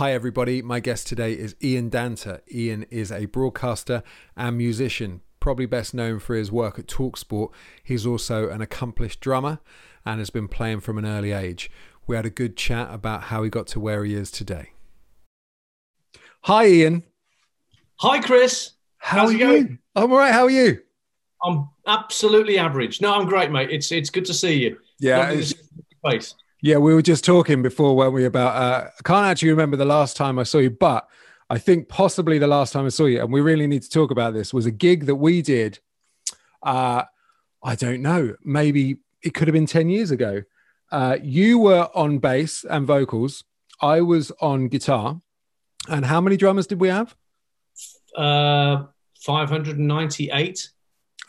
Hi, everybody. My guest today is Ian Danter. Ian is a broadcaster and musician, probably best known for his work at Talksport. He's also an accomplished drummer and has been playing from an early age. We had a good chat about how he got to where he is today. Hi, Ian. Hi, Chris. How How's are you? Going? I'm all right. How are you? I'm absolutely average. No, I'm great, mate. It's it's good to see you. Yeah. Yeah, we were just talking before, weren't we, about uh, I can't actually remember the last time I saw you, but I think possibly the last time I saw you, and we really need to talk about this, was a gig that we did. Uh, I don't know, maybe it could have been 10 years ago. Uh, you were on bass and vocals. I was on guitar. And how many drummers did we have? Uh, 598.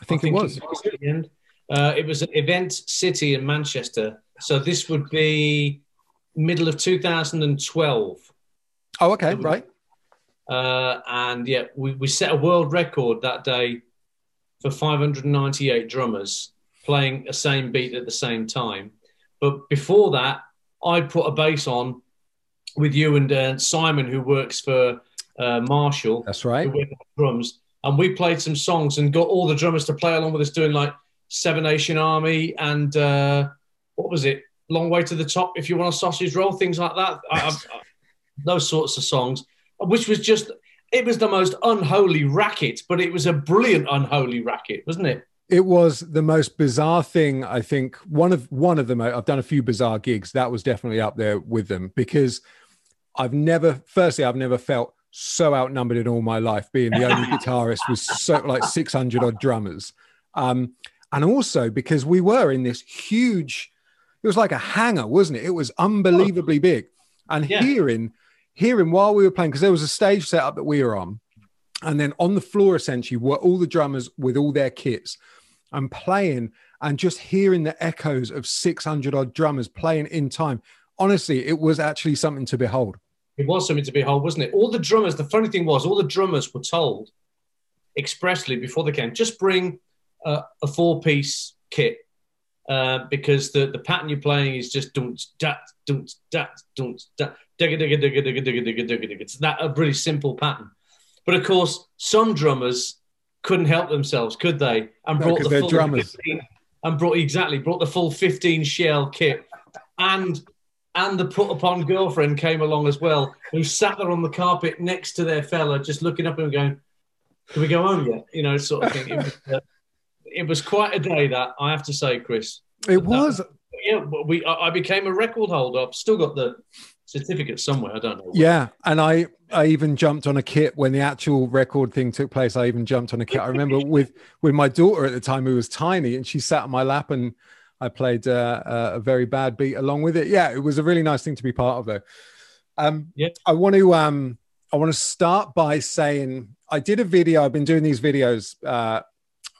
I think, I think it was. It was, at. Uh, it was an Event City in Manchester so this would be middle of 2012. Oh, okay, right. Uh, and yeah, we, we set a world record that day for 598 drummers playing the same beat at the same time. But before that, I put a bass on with you and uh, Simon, who works for uh, Marshall. That's right. Drums, and we played some songs and got all the drummers to play along with us, doing like Seven Nation Army and uh, what was it? Long way to the top. If you want a sausage roll, things like that. I, I, those sorts of songs, which was just it was the most unholy racket, but it was a brilliant unholy racket, wasn't it? It was the most bizarre thing. I think one of one of them. I've done a few bizarre gigs. That was definitely up there with them because I've never. Firstly, I've never felt so outnumbered in all my life. Being the only guitarist with so like six hundred odd drummers, um, and also because we were in this huge it was like a hangar, wasn't it? It was unbelievably big. And yeah. hearing, hearing while we were playing, because there was a stage setup that we were on, and then on the floor essentially were all the drummers with all their kits and playing, and just hearing the echoes of 600 odd drummers playing in time. Honestly, it was actually something to behold. It was something to behold, wasn't it? All the drummers, the funny thing was, all the drummers were told expressly before they came, just bring uh, a four piece kit uh, because the, the pattern you're playing is just don't dat don't dat don't dat digga digga digga digga digga digga digga digga. It's that a really simple pattern, but of course some drummers couldn't help themselves, could they? And brought no, the full drummers 15, and brought exactly brought the full 15 shell kit, and and the put upon girlfriend came along as well, who sat there on the carpet next to their fella, just looking up and going, "Can we go home yet?" You know, sort of thing. It was, uh, it was quite a day that I have to say, Chris. It was. That, yeah, we. I became a record holder. I've still got the certificate somewhere. I don't know. Yeah, and I I even jumped on a kit when the actual record thing took place. I even jumped on a kit. I remember with with my daughter at the time who was tiny, and she sat on my lap, and I played uh, a very bad beat along with it. Yeah, it was a really nice thing to be part of, though. Um, yeah, I want to um I want to start by saying I did a video. I've been doing these videos uh,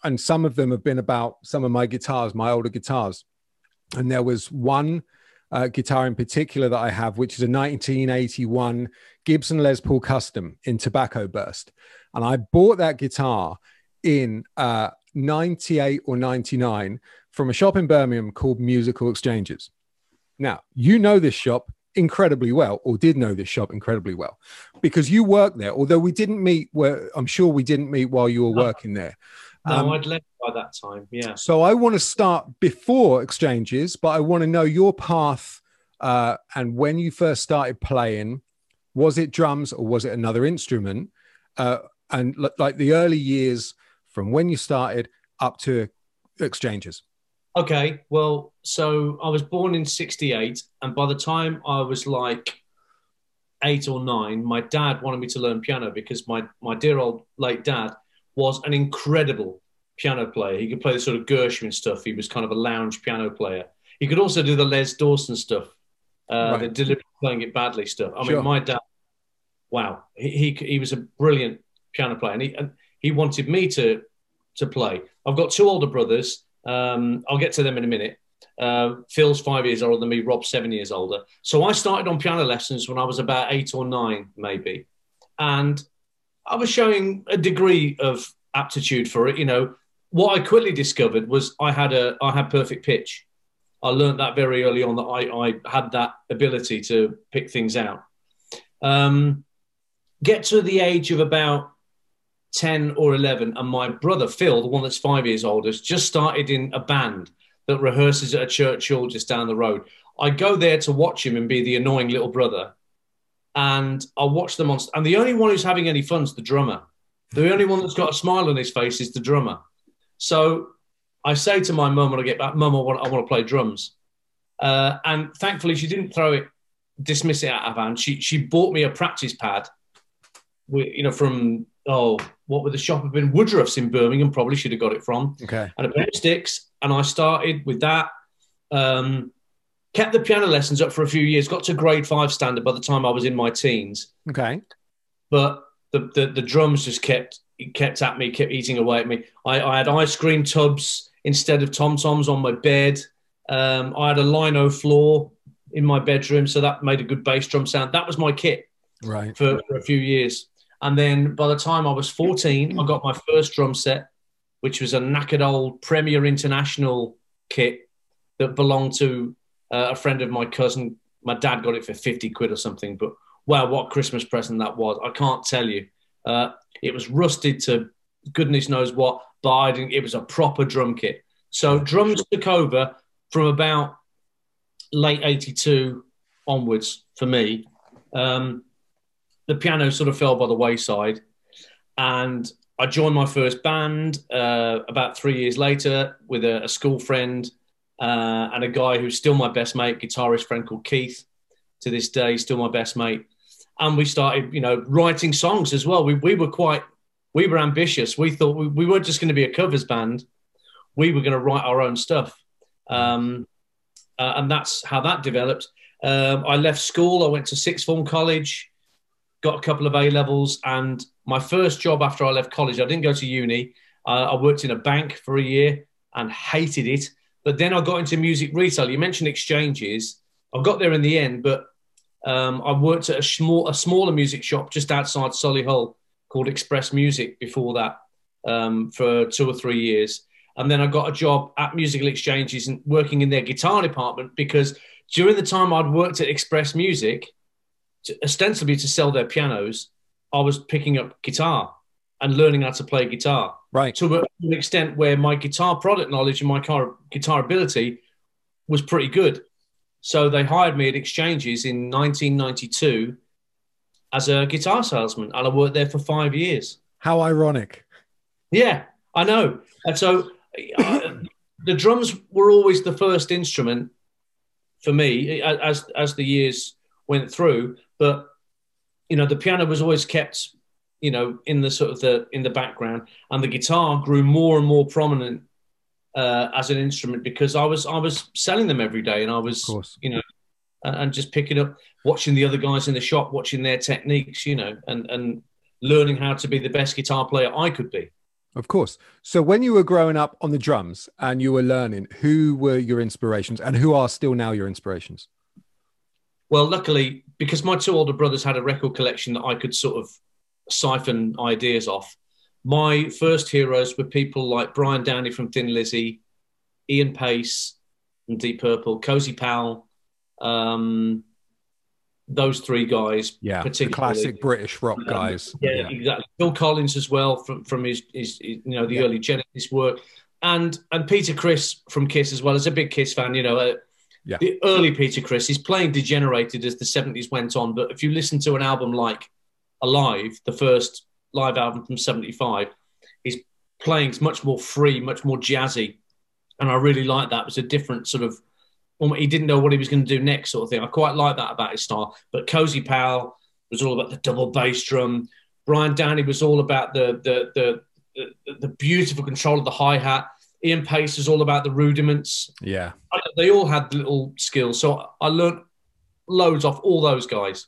and some of them have been about some of my guitars, my older guitars. And there was one uh, guitar in particular that I have, which is a 1981 Gibson Les Paul Custom in Tobacco Burst. And I bought that guitar in uh, 98 or 99 from a shop in Birmingham called Musical Exchanges. Now, you know this shop incredibly well, or did know this shop incredibly well, because you worked there. Although we didn't meet, where I'm sure we didn't meet while you were working there. No, um, I'd left by that time. Yeah. So I want to start before exchanges, but I want to know your path uh, and when you first started playing. Was it drums or was it another instrument? Uh, and l- like the early years from when you started up to exchanges. Okay, well, so I was born in 68, and by the time I was like eight or nine, my dad wanted me to learn piano because my, my dear old late dad was an incredible piano player. He could play the sort of Gershwin stuff. He was kind of a lounge piano player. He could also do the Les Dawson stuff, uh, right. the deliberately playing it badly stuff. I sure. mean, my dad, wow, he, he, he was a brilliant piano player, and he and he wanted me to to play. I've got two older brothers. Um, I'll get to them in a minute. Uh, Phil's five years older than me. Rob's seven years older. So I started on piano lessons when I was about eight or nine, maybe, and I was showing a degree of aptitude for it. You know, what I quickly discovered was I had a I had perfect pitch. I learned that very early on that I, I had that ability to pick things out. Um, get to the age of about 10 or 11, and my brother Phil, the one that's five years older, has just started in a band that rehearses at a church hall just down the road. I go there to watch him and be the annoying little brother. And I watch them on, and the only one who's having any fun is the drummer. The only one that's got a smile on his face is the drummer. So I say to my mum when I get back, Mum, I want, I want to play drums. Uh, and thankfully, she didn't throw it, dismiss it out of hand. She she bought me a practice pad, you know, from oh, what would the shop have been? Woodruff's in Birmingham. Probably should have got it from. Okay. And a pair of sticks, and I started with that. Um, kept the piano lessons up for a few years. Got to grade five standard by the time I was in my teens. Okay. But the the, the drums just kept kept at me, kept eating away at me. I, I had ice cream tubs instead of tom toms on my bed. Um, I had a lino floor in my bedroom, so that made a good bass drum sound. That was my kit right. for, for a few years. And then by the time I was 14, I got my first drum set, which was a knackered old Premier International kit that belonged to uh, a friend of my cousin. My dad got it for 50 quid or something, but wow, what Christmas present that was. I can't tell you. Uh, it was rusted to goodness knows what, but I didn't, it was a proper drum kit. So drums took over from about late 82 onwards for me. Um, the piano sort of fell by the wayside. And I joined my first band uh, about three years later with a, a school friend uh, and a guy who's still my best mate, guitarist friend called Keith. To this day, still my best mate. And we started, you know, writing songs as well. We, we were quite, we were ambitious. We thought we, we weren't just going to be a covers band. We were going to write our own stuff. Um, uh, and that's how that developed. Um, I left school. I went to sixth form college got a couple of A levels, and my first job after I left college, I didn't go to uni. Uh, I worked in a bank for a year and hated it. But then I got into music retail. You mentioned exchanges. I got there in the end, but um, I worked at a small, a smaller music shop just outside Solihull called Express Music before that um, for two or three years. And then I got a job at musical exchanges and working in their guitar department because during the time I'd worked at Express Music, to, ostensibly to sell their pianos, I was picking up guitar and learning how to play guitar. Right. To an extent where my guitar product knowledge and my car, guitar ability was pretty good. So they hired me at Exchanges in 1992 as a guitar salesman, and I worked there for five years. How ironic. Yeah, I know. And so uh, the drums were always the first instrument for me as as the years went through. But you know, the piano was always kept, you know, in the sort of the in the background, and the guitar grew more and more prominent uh, as an instrument because I was I was selling them every day, and I was, you know, and just picking up, watching the other guys in the shop, watching their techniques, you know, and and learning how to be the best guitar player I could be. Of course. So when you were growing up on the drums and you were learning, who were your inspirations and who are still now your inspirations? Well, luckily, because my two older brothers had a record collection that I could sort of siphon ideas off, my first heroes were people like Brian Downey from Thin Lizzy, Ian Paice from Deep Purple, Cozy Powell, um, those three guys. Yeah, the classic British rock guys. Um, yeah, yeah, exactly. Phil Collins as well from from his, his, his you know the yeah. early Genesis work, and and Peter Criss from Kiss as well. As a big Kiss fan, you know. Uh, yeah. The early Peter Criss, he's playing degenerated as the 70s went on. But if you listen to an album like Alive, the first live album from 75, he's playing much more free, much more jazzy. And I really like that. It was a different sort of, he didn't know what he was going to do next, sort of thing. I quite like that about his style. But Cozy Powell was all about the double bass drum. Brian Downey was all about the, the, the, the, the beautiful control of the hi hat. Ian Paice was all about the rudiments. Yeah. They all had little skills. So I learned loads off all those guys.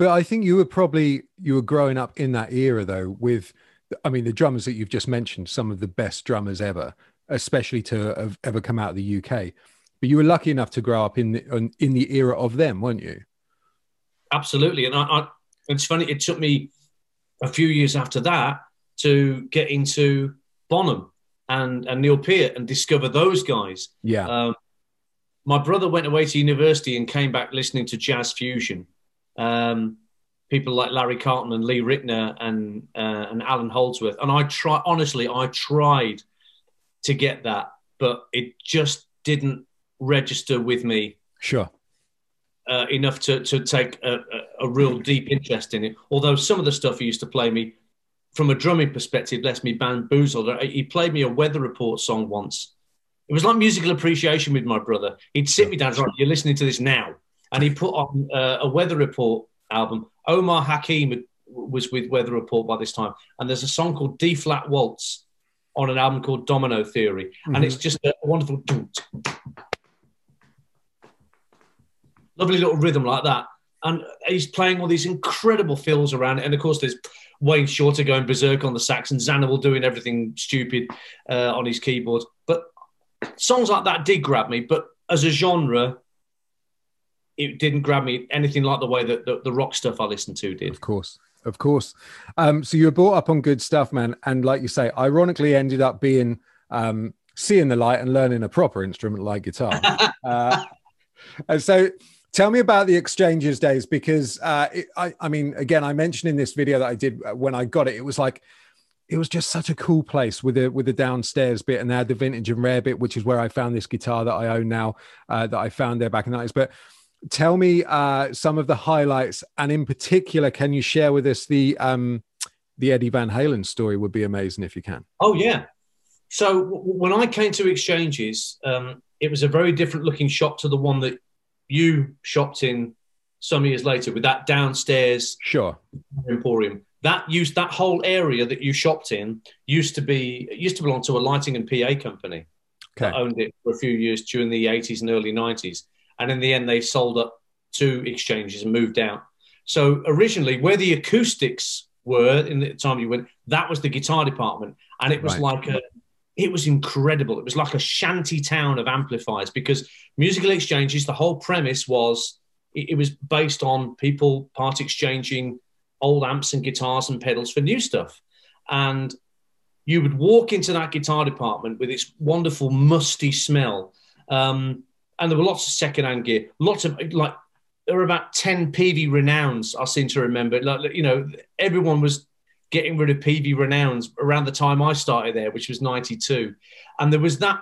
But I think you were probably you were growing up in that era though with I mean the drummers that you've just mentioned, some of the best drummers ever, especially to have ever come out of the UK. But you were lucky enough to grow up in the in the era of them, weren't you? Absolutely. And I, I it's funny, it took me a few years after that to get into Bonham and, and Neil Peart and discover those guys. Yeah. Um, my brother went away to university and came back listening to jazz fusion. Um, people like Larry Carlton and Lee Ritenour and uh, and Allan Holdsworth. And I try honestly, I tried to get that, but it just didn't register with me. Sure. Uh, enough to, to take a, a, a, real deep interest in it. Although some of the stuff he used to play me from a drumming perspective left me bamboozled. Uh, he played me a weather report song once. It was like musical appreciation with my brother. He'd sit me down, like, "You're listening to this now," and he put on uh, a weather report album. Omar Hakim was with Weather Report by this time, and there's a song called D Flat Waltz on an album called Domino Theory, mm-hmm. and it's just a wonderful, lovely little rhythm like that. And he's playing all these incredible fills around it, and of course there's Wayne Shorter going berserk on the sax, and Zawinul doing everything stupid uh, on his keyboard. But songs like that did grab me, but as a genre, it didn't grab me anything like the way that the, the rock stuff I listened to did. Of course. Of course. Um, so you were brought up on good stuff, man. And like you say, ironically ended up being um, seeing the light and learning a proper instrument like guitar. uh, and so tell me about the exchanges days because uh, it, I, I mean, again, I mentioned in this video that I did uh, when I got it, it was like, it was just such a cool place with the with the downstairs bit and they had the vintage and rare bit, which is where I found this guitar that I own now, uh, that I found there back in the 90s. But tell me uh, some of the highlights, and in particular, can you share with us the um, the Eddie Van Halen story? Would be amazing if you can. Oh yeah. So w- when I came to Exchanges, um, it was a very different looking shop to the one that you shopped in some years later with that downstairs sure emporium. That used that whole area that you shopped in used to be used to belong to a lighting and PA company okay. that owned it for a few years during the 80s and early 90s and in the end they sold up to exchanges and moved out. So originally, where the acoustics were in the time you went, that was the guitar department, and it was right. like a, it was incredible. It was like a shanty town of amplifiers because musical exchanges. The whole premise was it, it was based on people part exchanging old amps and guitars and pedals for new stuff, and you would walk into that guitar department with its wonderful musty smell. Um, and there were lots of second-hand gear, lots of like there were about ten Peavey Renowns. I seem to remember. Like you know, everyone was getting rid of Peavey Renowns around the time I started there, which was '92, and there was that.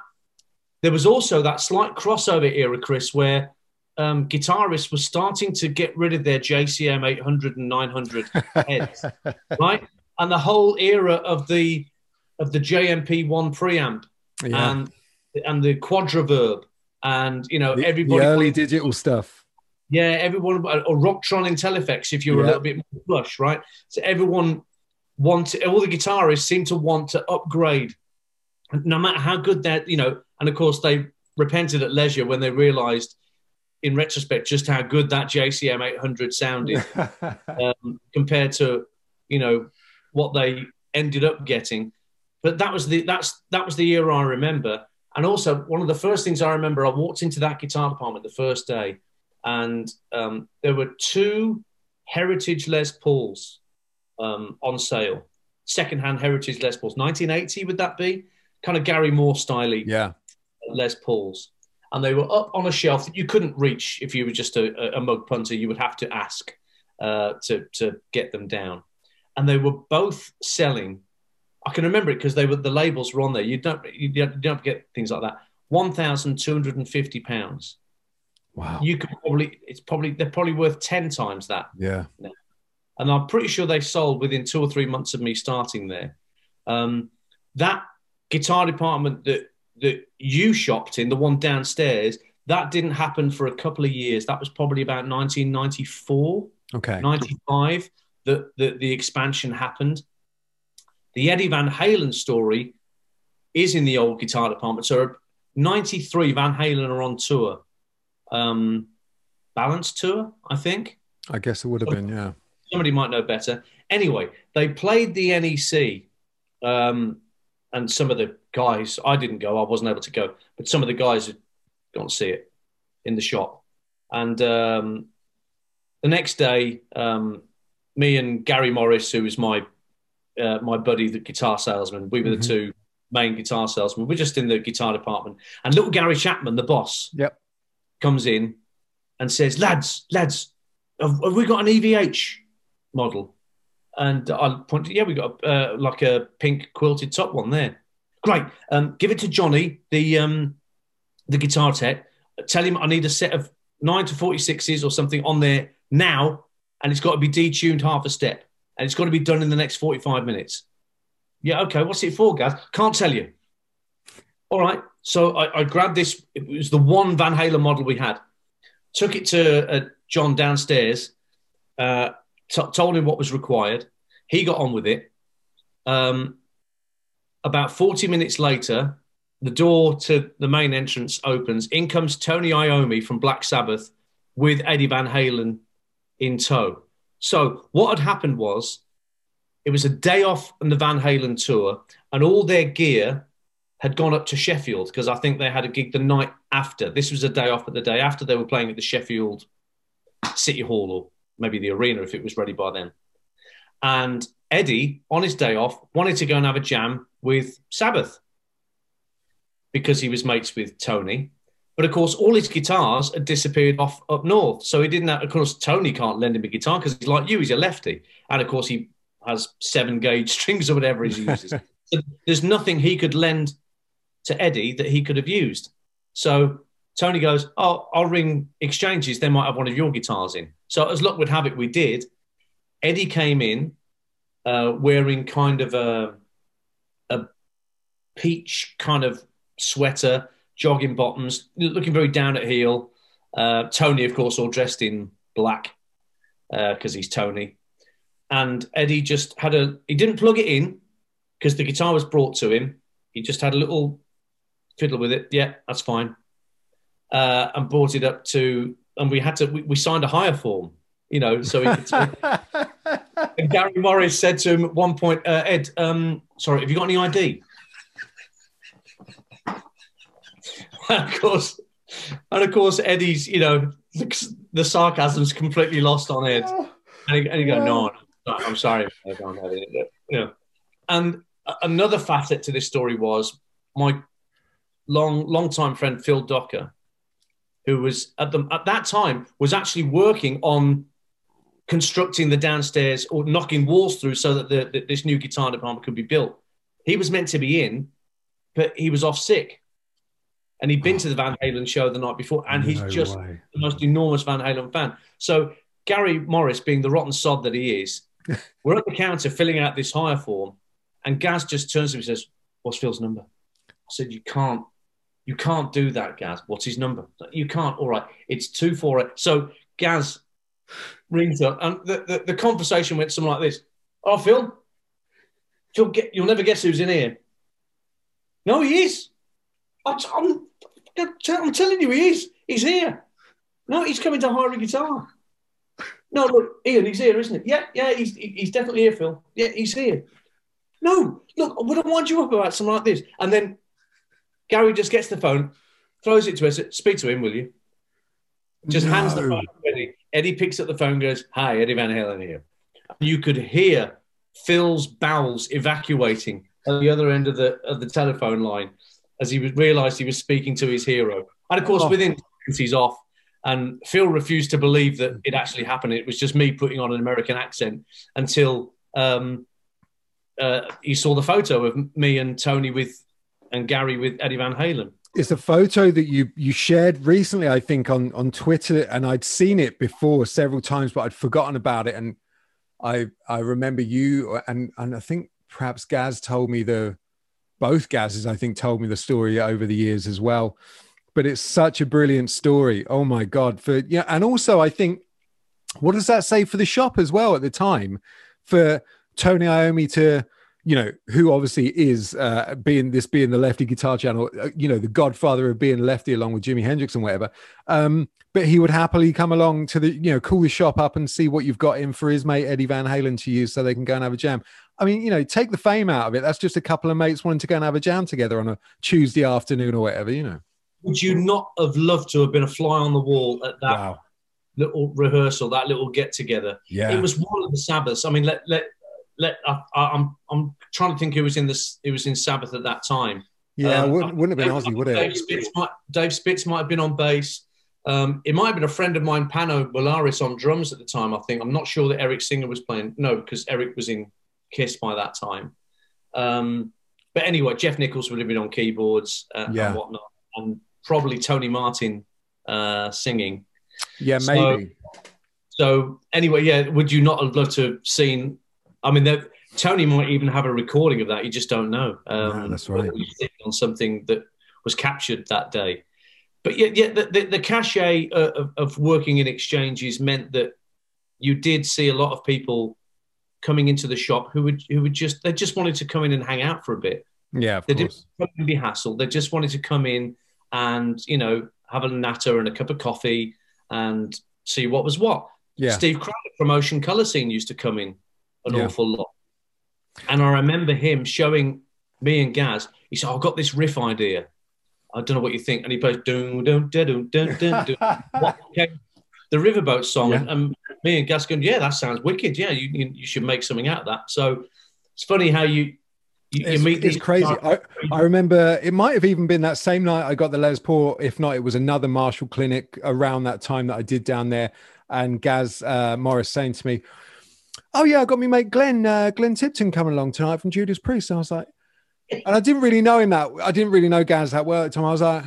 There was also that slight crossover era, Chris, where um, guitarists were starting to get rid of their JCM 800 and 900 heads, right? And the whole era of the of the JMP one preamp yeah. and and the quadraverb and you know the, everybody the early digital stuff. Yeah, everyone or Rocktron Intellifex if you were yeah. a little bit more flush, right? So everyone wanted all the guitarists seem to want to upgrade, no matter how good that you know. And of course, they repented at leisure when they realised, in retrospect, just how good that JCM 800 sounded um, compared to you know what they ended up getting. But that was the that's that was the year I remember and also, one of the first things I remember, I walked into that guitar department the first day, and um, there were two Heritage Les Pauls um, on sale, secondhand Heritage Les Pauls, 1980 would that be? Kind of Gary Moore style yeah. Les Pauls. And they were up on a shelf that you couldn't reach if you were just a, a mug punter. You would have to ask uh, to, to get them down. And they were both selling I can remember it because they were the labels were on there. You don't you don't get things like that. One thousand two hundred and fifty pounds. Wow. You could probably it's probably they're probably worth ten times that. Yeah. And I'm pretty sure they sold within two or three months of me starting there. Um, that guitar department that that you shopped in, the one downstairs, that didn't happen for a couple of years. That was probably about 1994, okay, 95 that the, the expansion happened. The Eddie Van Halen story is in the old guitar department. So 93 Van Halen are on tour. Um, balance tour, I think. I guess it would have been, yeah. Somebody might know better. Anyway, they played the NEC, um, and some of the guys, I didn't go, I wasn't able to go, but some of the guys had gone to see it in the shop. And um, the next day, um, me and Gary Morris, who was my uh, my buddy, the guitar salesman. We were mm-hmm. the two main guitar salesmen. We're just in the guitar department. And little Gary Chapman, the boss, yep. comes in and says, Lads, lads, have, have we got an EVH? model, and I pointed, yeah, we got uh, like a pink quilted top one there. Great. Um, give it to Johnny, the um, the guitar tech. Tell him I need a set of nine to forty sixes or something on there now, and it's got to be detuned half a step, and it's got to be done in the next forty five minutes. Yeah, okay. What's it for, Gaz? Can't tell you. All right. So I, I, grabbed this. It was the one Van Halen model we had. Took it to uh, John downstairs. Uh, t- told him what was required. He got on with it. Um, about 40 minutes later, the door to the main entrance opens. In comes Tony Iommi from Black Sabbath with Eddie Van Halen in tow. So what had happened was it was a day off on the Van Halen tour, and all their gear had gone up to Sheffield because I think they had a gig the night after. This was a day off, but the day after they were playing at the Sheffield City Hall or maybe the arena if it was ready by then. And Eddie, on his day off, wanted to go and have a jam with Sabbath because he was mates with Tony. But of course, all his guitars had disappeared off up north. So he didn't have, of course, Tony can't lend him a guitar because he's like you, he's a lefty. And of course, he has seven gauge strings or whatever he uses. so there's nothing he could lend to Eddie that he could have used. So Tony goes, Oh, I'll ring exchanges. They might have one of your guitars in. So as luck would have it, we did. Eddie came in uh, wearing kind of a, a peach kind of sweater, jogging bottoms, looking very down at heel. Uh, Tony, of course, all dressed in black because uh, he's Tony. And Eddie just had a, he didn't plug it in because the guitar was brought to him. He just had a little fiddle with it. Yeah, that's fine. Uh, and brought it up to, and we had to, we, we signed a hire form, you know, so he could. and Gary Morris said to him at one point, uh, Ed, um, sorry, have you got any ID? And of course, and of course, Eddie's, you know, the, the sarcasm's completely lost on Ed. And he, go, no, no, I'm sorry, I don't have it. You know. And another facet to this story was my long long time friend Phil Docker, who was at the at that time was actually working on constructing the downstairs or knocking walls through so that the, the, this new guitar department could be built. He was meant to be in, but he was off sick. And he'd been oh. to the Van Halen show the night before, and he's just way. the most enormous Van Halen fan. So Gary Morris, being the rotten sod that he is, we're at the counter filling out this hire form, and Gaz just turns to me and says, "What's Phil's number?" I said, "You can't you can't do that, Gaz. What's his number? You can't. All right, it's two four eight. So Gaz rings up, and the, the, the conversation went something like this: "Oh, Phil, you'll get, you'll never guess who's in here." No, he is. I'm, I'm, telling you, he is. He's here. No, he's coming to hire a guitar. No, look, Ian, he's here, isn't it? Yeah, yeah, he's he's definitely here, Phil. Yeah, he's here. No, look, I wouldn't wind you up about something like this. And then Gary just gets the phone, throws it to us. Speak to him, will you? Just no. hands the phone to Eddie. Eddie picks up the phone, goes, "Hi, Eddie Van Halen here." You could hear Phil's bowels evacuating at the other end of the of the telephone line as he realised he was speaking to his hero. And of course, oh. within seconds, he's off. And Phil refused to believe that it actually happened. It was just me putting on an American accent until um, uh, he saw the photo of me and Tony with and Gary with Eddie Van Halen. It's a photo that you you shared recently, I think, on on Twitter, and I'd seen it before several times, but I'd forgotten about it. And I I remember you and and I think perhaps Gaz told me the both Gazes I think told me the story over the years as well. But it's such a brilliant story. Oh my god! For yeah, and also I think what does that say for the shop as well at the time for Tony Iommi to you know, who obviously is uh, being this being the lefty guitar channel, uh, you know, the godfather of being lefty along with Jimi Hendrix and whatever. Um, but he would happily come along to the, you know, call the shop up and see what you've got in for his mate Eddie Van Halen to use so they can go and have a jam. I mean, you know, take the fame out of it. That's just a couple of mates wanting to go and have a jam together on a Tuesday afternoon or whatever, you know. Would you not have loved to have been a fly on the wall at that wow. little rehearsal, that little get together? Yeah. It was one of the Sabbaths. I mean, let, let, let I, I'm I'm trying to think who was in this. It was in Sabbath at that time. Yeah, um, wouldn't, wouldn't have been Ozzy, would it? Dave Spitz, might, Dave Spitz might have been on bass. Um, it might have been a friend of mine, Pano Molaris, on drums at the time. I think I'm not sure that Eric Singer was playing. No, because Eric was in Kiss by that time. Um, but anyway, Geoff Nicholls would have been on keyboards uh, Yeah. and whatnot, and probably Tony Martin uh, singing. Yeah, So- maybe. So anyway, yeah, would you not have loved to have seen? I mean, Tony might even have a recording of that. You just don't know. Um, No, that's right. On something that was captured that day. But yeah, yeah, the, the, the cachet uh, of, of working in exchanges meant that you did see a lot of people coming into the shop who would who would just they just wanted to come in and hang out for a bit. yeah, They course. didn't want to be hassled. They just wanted to come in and you know have a natter and a cup of coffee and see what was what. Yeah. Steve from Ocean Colour Scene used to come in an Yeah. awful lot. And I remember him showing me and Gaz, he said, I've got this riff idea. I don't know what you think. And he plays dun dun dun. dun. What came- the Riverboat song. Yeah. And, and me and Gaz going, Yeah, that sounds wicked. Yeah, you, you, you should make something out of that. So it's funny how you you, you It's, meet it's crazy. I, I remember it might have even been that same night I got the Les Paul. If not, it was another Marshall clinic around that time that I did down there. And Gaz uh, Morris saying to me, "Oh yeah, I got me mate Glenn uh, Glenn Tipton coming along tonight from Judas Priest." And I was like, and I didn't really know him that I didn't really know Gaz that well at the time. I was like,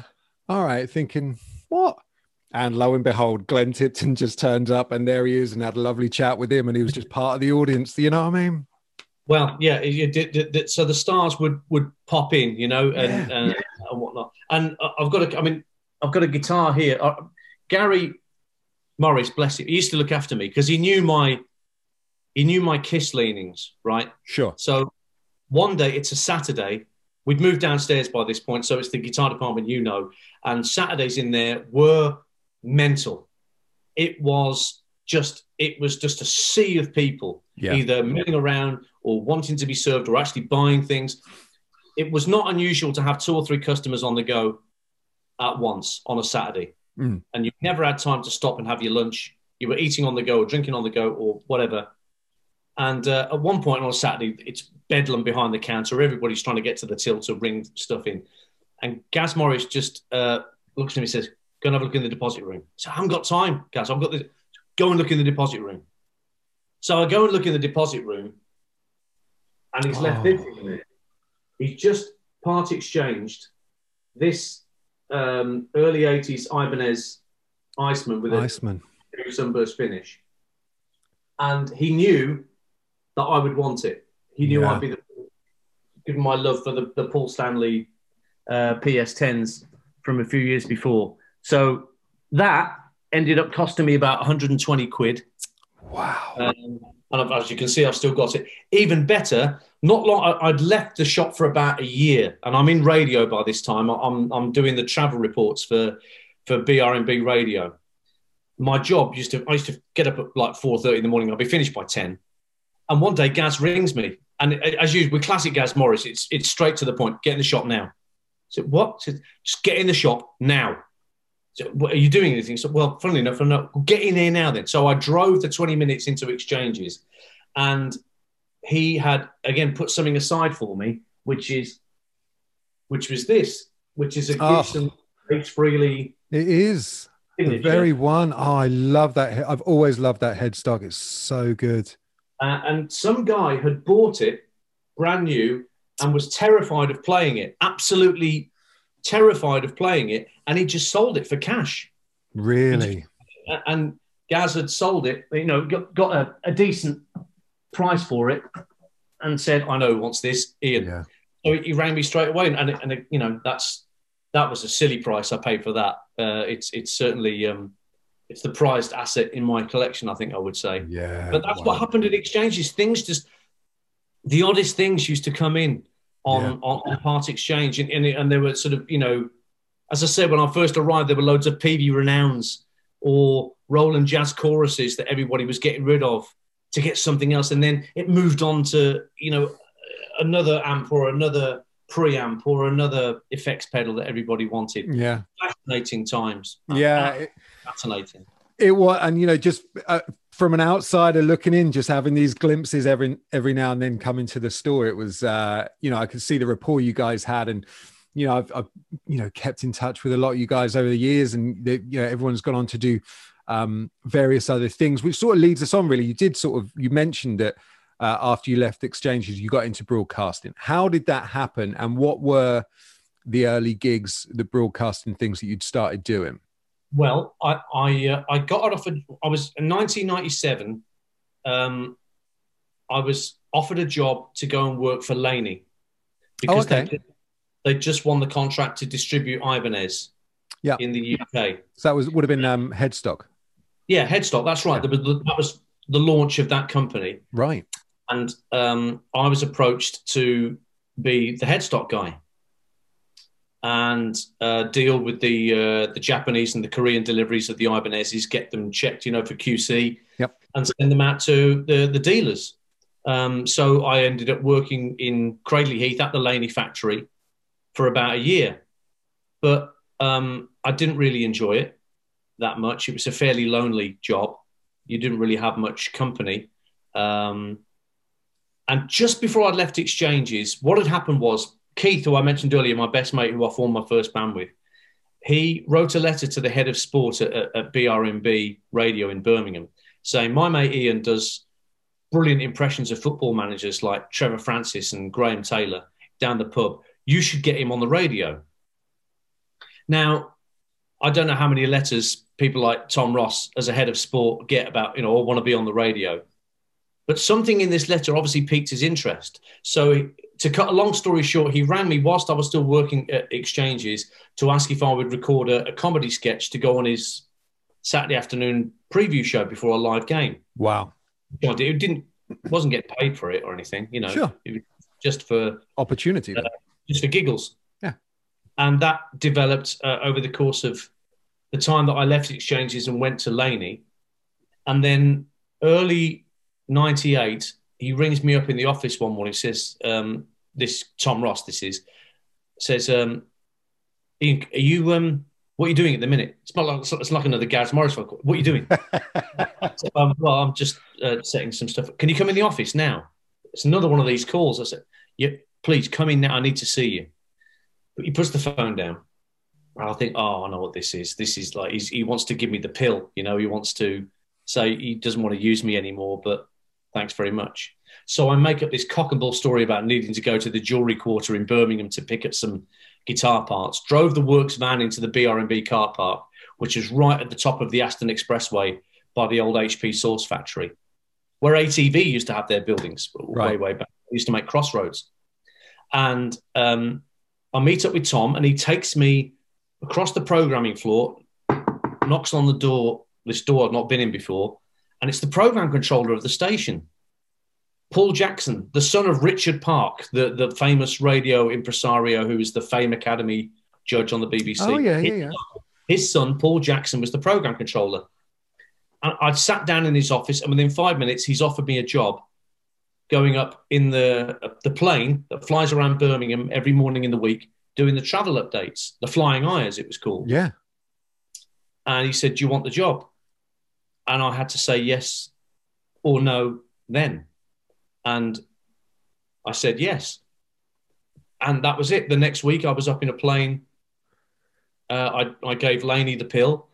all right, thinking what? And lo and behold, Glenn Tipton just turned up, and there he is, and had a lovely chat with him, and he was just part of the audience. You know what I mean? Well, yeah, it, it, it- it- it- so the stars would would pop in, you know, and Yeah, and, and whatnot. And I've got a, I mean, I've got a guitar here. Uh, Gary Morris, bless him, he used to look after me because he knew my he knew my kiss leanings, right? Sure. So one day, it's a Saturday. We'd moved downstairs by this point, so it's the guitar department, you know. And Saturdays in there were mental. It was just, it was just a sea of people, Yeah. either milling around or wanting to be served or actually buying things. It was not unusual to have two or three customers on the go at once on a Saturday, Mm. and you never had time to stop and have your lunch. You were eating on the go or drinking on the go or whatever. And uh, at one point on a Saturday, it's bedlam behind the counter. Everybody's trying to get to the till to bring stuff in. And Gaz Morris just uh, looks at me and says, Go and have a look in the deposit room. So I haven't got time, Gaz. I've got this. Go and look in the deposit room. So I go and look in the deposit room, and he's left Oh. this in there. He's just part exchanged this um, early 80s Ibanez Iceman with a Iceman. sunburst finish. And he knew that I would want it. He knew Yeah. I'd be the, given my love for the, the Paul Stanley uh, PS10s from a few years before. So that ended up costing me about 120 quid. Wow. Um, and as you can see, I've still got it. Even better, not long. I'd left the shop for about a year, and I'm in radio by this time. I'm I'm doing the travel reports for for BRMB Radio. My job used to I used to get up at like four thirty in the morning. I'd be finished by ten. And one day, Gaz rings me, and as usual with classic Gaz Morris, it's it's straight to the point. Get in the shop now. So what? So, just get in the shop now. So, what, are you doing anything? So, well, funnily enough, I'm not. Get in here now then. So I drove the 20 minutes into exchanges and he had, again, put something aside for me, which is, which was this, which is a Oh. Gibson Ace Frehley It is the very one. Oh, I love that. I've always loved that headstock. It's so good. Uh, and some guy had bought it brand new and was terrified of playing it, absolutely terrified of playing it. And he just sold it for cash. Really? A- and Gaz had sold it, you know, got, got a, a decent price for it, and said, "I know who wants this, Ian." Yeah. So he rang me straight away, and and, and you know that's that was a silly price I paid for that. Uh, it's it's certainly um, it's the prized asset in my collection. I think I would say, Yeah. but that's wow. what happened at exchanges. Things just the oddest things used to come in on Yeah. on, on part exchange, and, and and there were sort of you know, as I said when I first arrived, there were loads of Peavey renowns or Roland jazz choruses that everybody was getting rid of to get something else, and then it moved on to you know another amp or another preamp or another effects pedal that everybody wanted. Yeah. Fascinating times. Yeah. Uh, it, fascinating. it was, and you know, just uh, from an outsider looking in, just having these glimpses every every now and then coming to the store, it was, uh, you know, I could see the rapport you guys had, and you know, I've, I've, you know kept in touch with a lot of you guys over the years, and you know everyone's gone on to do um, various other things, which sort of leads us on. Really, you did sort of you mentioned that uh, after you left exchanges, you got into broadcasting. How did that happen, and what were the early gigs, the broadcasting things that you'd started doing? Well, I I, uh, I got it offered. I was in 1997. Um, I was offered a job to go and work for Laney because oh, okay. they they just won the contract to distribute Ibanez. Yeah. in the UK. So that was would have been um, Headstock. Yeah, Headstock. That's right. Yeah. That was the launch of that company. Right. And um, I was approached to be the Headstock guy and uh, deal with the uh, the Japanese and the Korean deliveries of the Ibanezes, get them checked, you know, for QC, yep. and send them out to the the dealers. Um, so I ended up working in Cradley Heath at the Laney factory for about a year, but um, I didn't really enjoy it that much. It was a fairly lonely job. You didn't really have much company. Um, and just before I'd left exchanges, what had happened was Keith, who I mentioned earlier, my best mate who I formed my first band with, he wrote a letter to the head of sport at, at BRMB Radio in Birmingham saying, My mate Ian does brilliant impressions of football managers like Trevor Francis and Graham Taylor down the pub. You should get him on the radio. Now, I don't know how many letters people like Tom Ross, as a head of sport, get about, you know, or want to be on the radio. But something in this letter obviously piqued his interest. So to cut a long story short, he rang me whilst I was still working at exchanges to ask if I would record a, a comedy sketch to go on his Saturday afternoon preview show before a live game. Wow. It didn't wasn't getting paid for it or anything, you know. Sure. just for opportunity. Uh, just for giggles. Yeah. And that developed uh, over the course of the time that I left exchanges and went to Laney. And then early 98, he rings me up in the office one morning, says, um, this Tom Ross, this is, says, um, Ian, are you, um, what are you doing at the minute? It's not like, it's like another Gareth Morris phone call. What are you doing? so, um, well, I'm just uh, setting some stuff. Can you come in the office now? It's another one of these calls. I said, yeah, please come in now. I need to see you. But he puts the phone down. And I think, oh, I know what this is. This is like, he wants to give me the pill. You know, he wants to say he doesn't want to use me anymore, but thanks very much. So I make up this cock and bull story about needing to go to the jewelry quarter in Birmingham to pick up some guitar parts. Drove the works van into the BRMB car park, which is right at the top of the Aston Expressway by the old HP Sauce factory, where ATV used to have their buildings right. way way back. They used to make crossroads, and um, I meet up with Tom, and he takes me across the programming floor, knocks on the door. This door I've not been in before, and it's the program controller of the station. Paul Jackson, the son of Richard Park, the, the famous radio impresario who is the Fame Academy judge on the BBC. Oh, yeah, yeah, yeah. His son, Paul Jackson, was the program controller. And I'd sat down in his office, and within five minutes, he's offered me a job going up in the, the plane that flies around Birmingham every morning in the week, doing the travel updates, the Flying Eye, as it was called. Yeah. And he said, Do you want the job? And I had to say yes or no then. And I said yes. And that was it. The next week, I was up in a plane. Uh, I, I gave Laney the pill.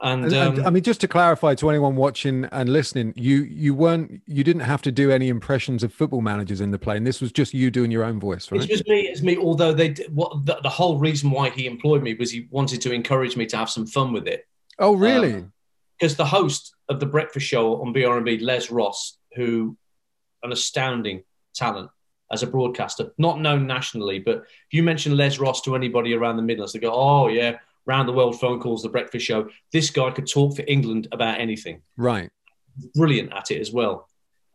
And, um, I mean, just to clarify to anyone watching and listening, you you weren't you didn't have to do any impressions of football managers in the plane. This was just you doing your own voice, right? It's just me. It's me. Although they what the, the, whole reason why he employed me was he wanted to encourage me to have some fun with it. Oh, really? Because the host of the breakfast show on BRMB, Les Ross, who an astounding talent as a broadcaster, not known nationally, but if you mention Les Ross to anybody around the Midlands, they go, "Oh yeah, round the world phone calls, the breakfast show." This guy could talk for England about anything. Right. Brilliant at it as well.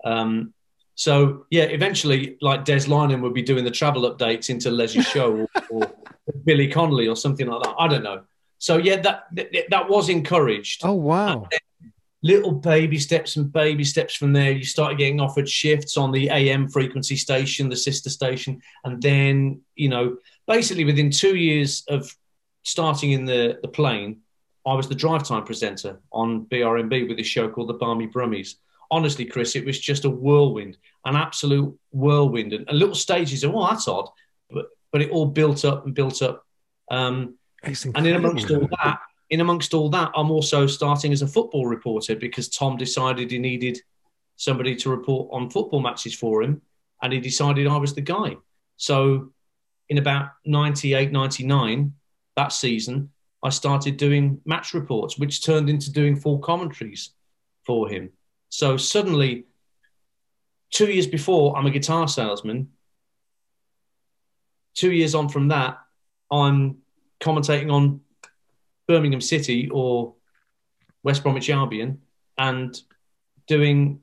Um, so yeah, eventually, like Des Lynam would be doing the travel updates into Les's show, or, or Billy Connolly, or something like that. I don't know. So yeah, that that was encouraged. Oh wow! little baby steps and baby steps from there. You started getting offered shifts on the AM frequency station, the sister station, and then you know, basically within two years of starting in the the plane, I was the drive time presenter on BRMB with a show called the Barmy Brummies. Honestly, Chris, it was just a whirlwind, an absolute whirlwind, and, and little stages of oh, that's odd, but but it all built up and built up. Um, and in amongst all that, in amongst all that, I'm also starting as a football reporter because Tom decided he needed somebody to report on football matches for him, and he decided I was the guy. So, in about 98, 99, that season, I started doing match reports, which turned into doing full commentaries for him. So suddenly, two years before, I'm a guitar salesman. Two years on from that, I'm commentating on Birmingham City or West Bromwich Albion and doing,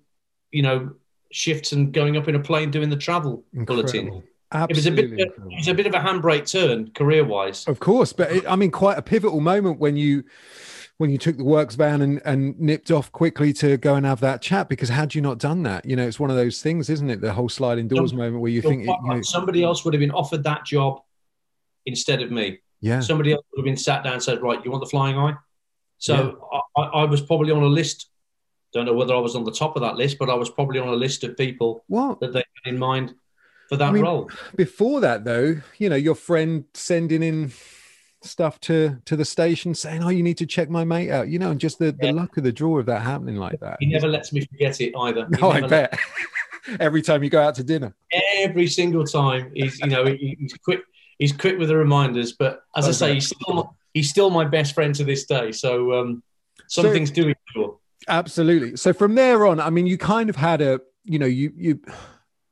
you know, shifts and going up in a plane doing the travel Incredible. bulletin. Absolutely. It was a bit. It was a bit of a handbrake turn career wise. Of course, but it, I mean, quite a pivotal moment when you when you took the works van and, and nipped off quickly to go and have that chat because had you not done that you know it's one of those things isn't it the whole sliding doors moment where you think you know, somebody else would have been offered that job instead of me yeah somebody else would have been sat down and said right you want the flying eye so yeah. I, I, was probably on a list don't know whether i was on the top of that list but i was probably on a list of people what? that they had in mind for that I mean, role before that though you know your friend sending in stuff to to the station saying, "Oh, you need to check my mate out," you know, and just the, the luck of the draw of that happening like that. He never lets me forget it either. He no, oh, I bet. Every time you go out to dinner. Every single time, he's you know he, he's quick. He's quick with the reminders, but as I, I say, he's still he's still my best friend to this day. So um, some so, things do endure. Absolutely. So from there on, I mean, you kind of had a you know you you